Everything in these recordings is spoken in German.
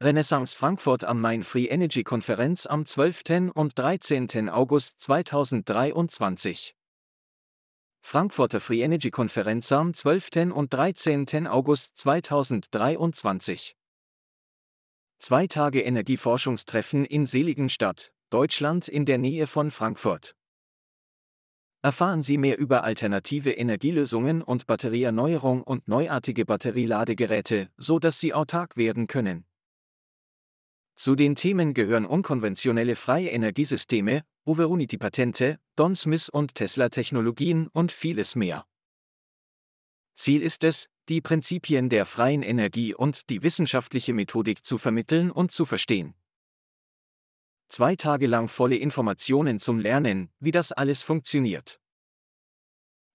Renaissance Frankfurt am Main Free Energy Konferenz am 12. und 13. August 2023. Frankfurter Free Energy Konferenz am 12. und 13. August 2023. Zwei Tage Energieforschungstreffen in Seligenstadt, Deutschland in der Nähe von Frankfurt. Erfahren Sie mehr über alternative Energielösungen und Batterieerneuerung und neuartige Batterieladegeräte, so dass Sie autark werden können. Zu den Themen gehören unkonventionelle freie Energiesysteme, Uveunity-Patente, Don Smith und Tesla-Technologien und vieles mehr. Ziel ist es, die Prinzipien der freien Energie und die wissenschaftliche Methodik zu vermitteln und zu verstehen. Zwei Tage lang volle Informationen zum Lernen, wie das alles funktioniert.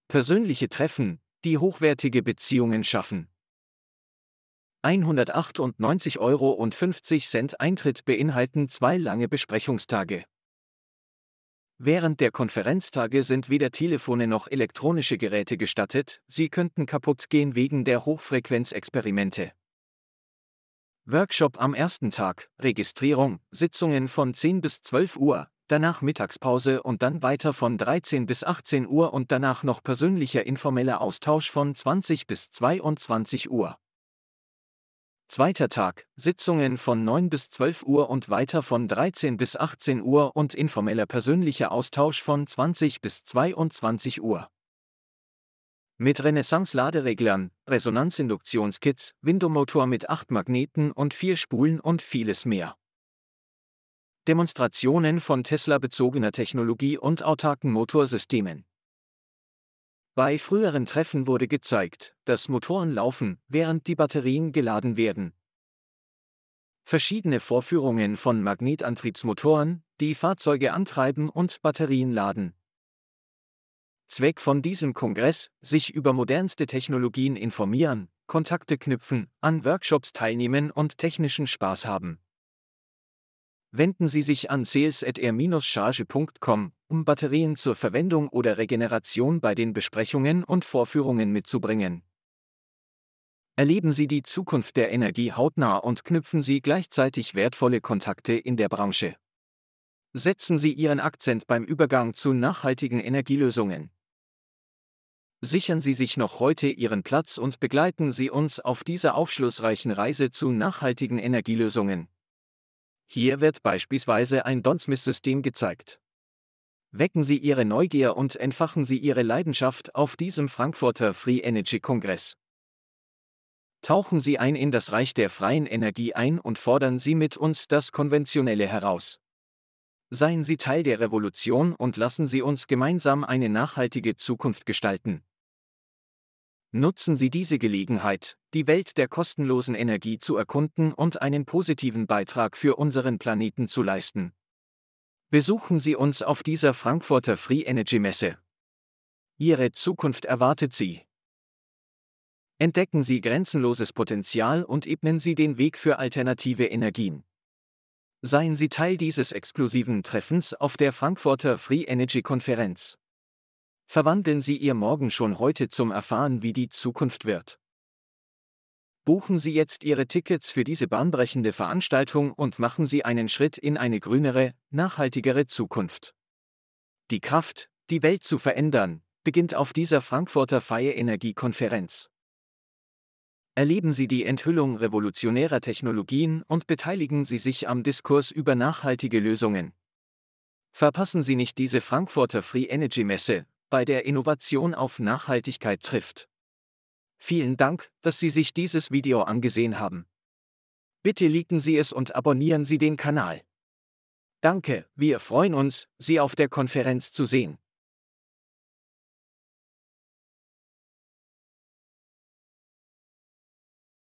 Persönliche Treffen, die hochwertige Beziehungen schaffen. 198,50 Euro Eintritt beinhalten zwei lange Besprechungstage. Während der Konferenztage sind weder Telefone noch elektronische Geräte gestattet, sie könnten kaputt gehen wegen der Hochfrequenzexperimente. Workshop am ersten Tag, Registrierung, Sitzungen von 10 bis 12 Uhr, danach Mittagspause und dann weiter von 13 bis 18 Uhr und danach noch persönlicher informeller Austausch von 20 bis 22 Uhr. Zweiter Tag, Sitzungen von 9 bis 12 Uhr und weiter von 13 bis 18 Uhr und informeller persönlicher Austausch von 20 bis 22 Uhr. Mit Renaissance-Ladereglern, Resonanzinduktionskits, Windowmotor mit 8 Magneten und 4 Spulen und vieles mehr. Demonstrationen von Tesla-bezogener Technologie und autarken Motorsystemen. Bei früheren Treffen wurde gezeigt, dass Motoren laufen, während die Batterien geladen werden. Verschiedene Vorführungen von Magnetantriebsmotoren, die Fahrzeuge antreiben und Batterien laden. Zweck von diesem Kongress, sich über modernste Technologien informieren, Kontakte knüpfen, an Workshops teilnehmen und technischen Spaß haben. Wenden Sie sich an sales.r-charge.com, um Batterien zur Verwendung oder Regeneration bei den Besprechungen und Vorführungen mitzubringen. Erleben Sie die Zukunft der Energie hautnah und knüpfen Sie gleichzeitig wertvolle Kontakte in der Branche. Setzen Sie Ihren Akzent beim Übergang zu nachhaltigen Energielösungen. Sichern Sie sich noch heute Ihren Platz und begleiten Sie uns auf dieser aufschlussreichen Reise zu nachhaltigen Energielösungen. Hier wird beispielsweise ein Donsmith-System gezeigt. Wecken Sie Ihre Neugier und entfachen Sie Ihre Leidenschaft auf diesem Frankfurter Free Energy Kongress. Tauchen Sie ein in das Reich der freien Energie ein und fordern Sie mit uns das Konventionelle heraus. Seien Sie Teil der Revolution und lassen Sie uns gemeinsam eine nachhaltige Zukunft gestalten. Nutzen Sie diese Gelegenheit, die Welt der kostenlosen Energie zu erkunden und einen positiven Beitrag für unseren Planeten zu leisten. Besuchen Sie uns auf dieser Frankfurter Free Energy Messe. Ihre Zukunft erwartet Sie. Entdecken Sie grenzenloses Potenzial und ebnen Sie den Weg für alternative Energien. Seien Sie Teil dieses exklusiven Treffens auf der Frankfurter Free Energy Konferenz. Verwandeln Sie Ihr Morgen schon heute zum Erfahren, wie die Zukunft wird. Buchen Sie jetzt Ihre Tickets für diese bahnbrechende Veranstaltung und machen Sie einen Schritt in eine grünere, nachhaltigere Zukunft. Die Kraft, die Welt zu verändern, beginnt auf dieser Frankfurter Freie Energiekonferenz. Erleben Sie die Enthüllung revolutionärer Technologien und beteiligen Sie sich am Diskurs über nachhaltige Lösungen. Verpassen Sie nicht diese Frankfurter Free Energy Messe, bei der Innovation auf Nachhaltigkeit trifft. Vielen Dank, dass Sie sich dieses Video angesehen haben. Bitte liken Sie es und abonnieren Sie den Kanal. Danke, wir freuen uns, Sie auf der Konferenz zu sehen.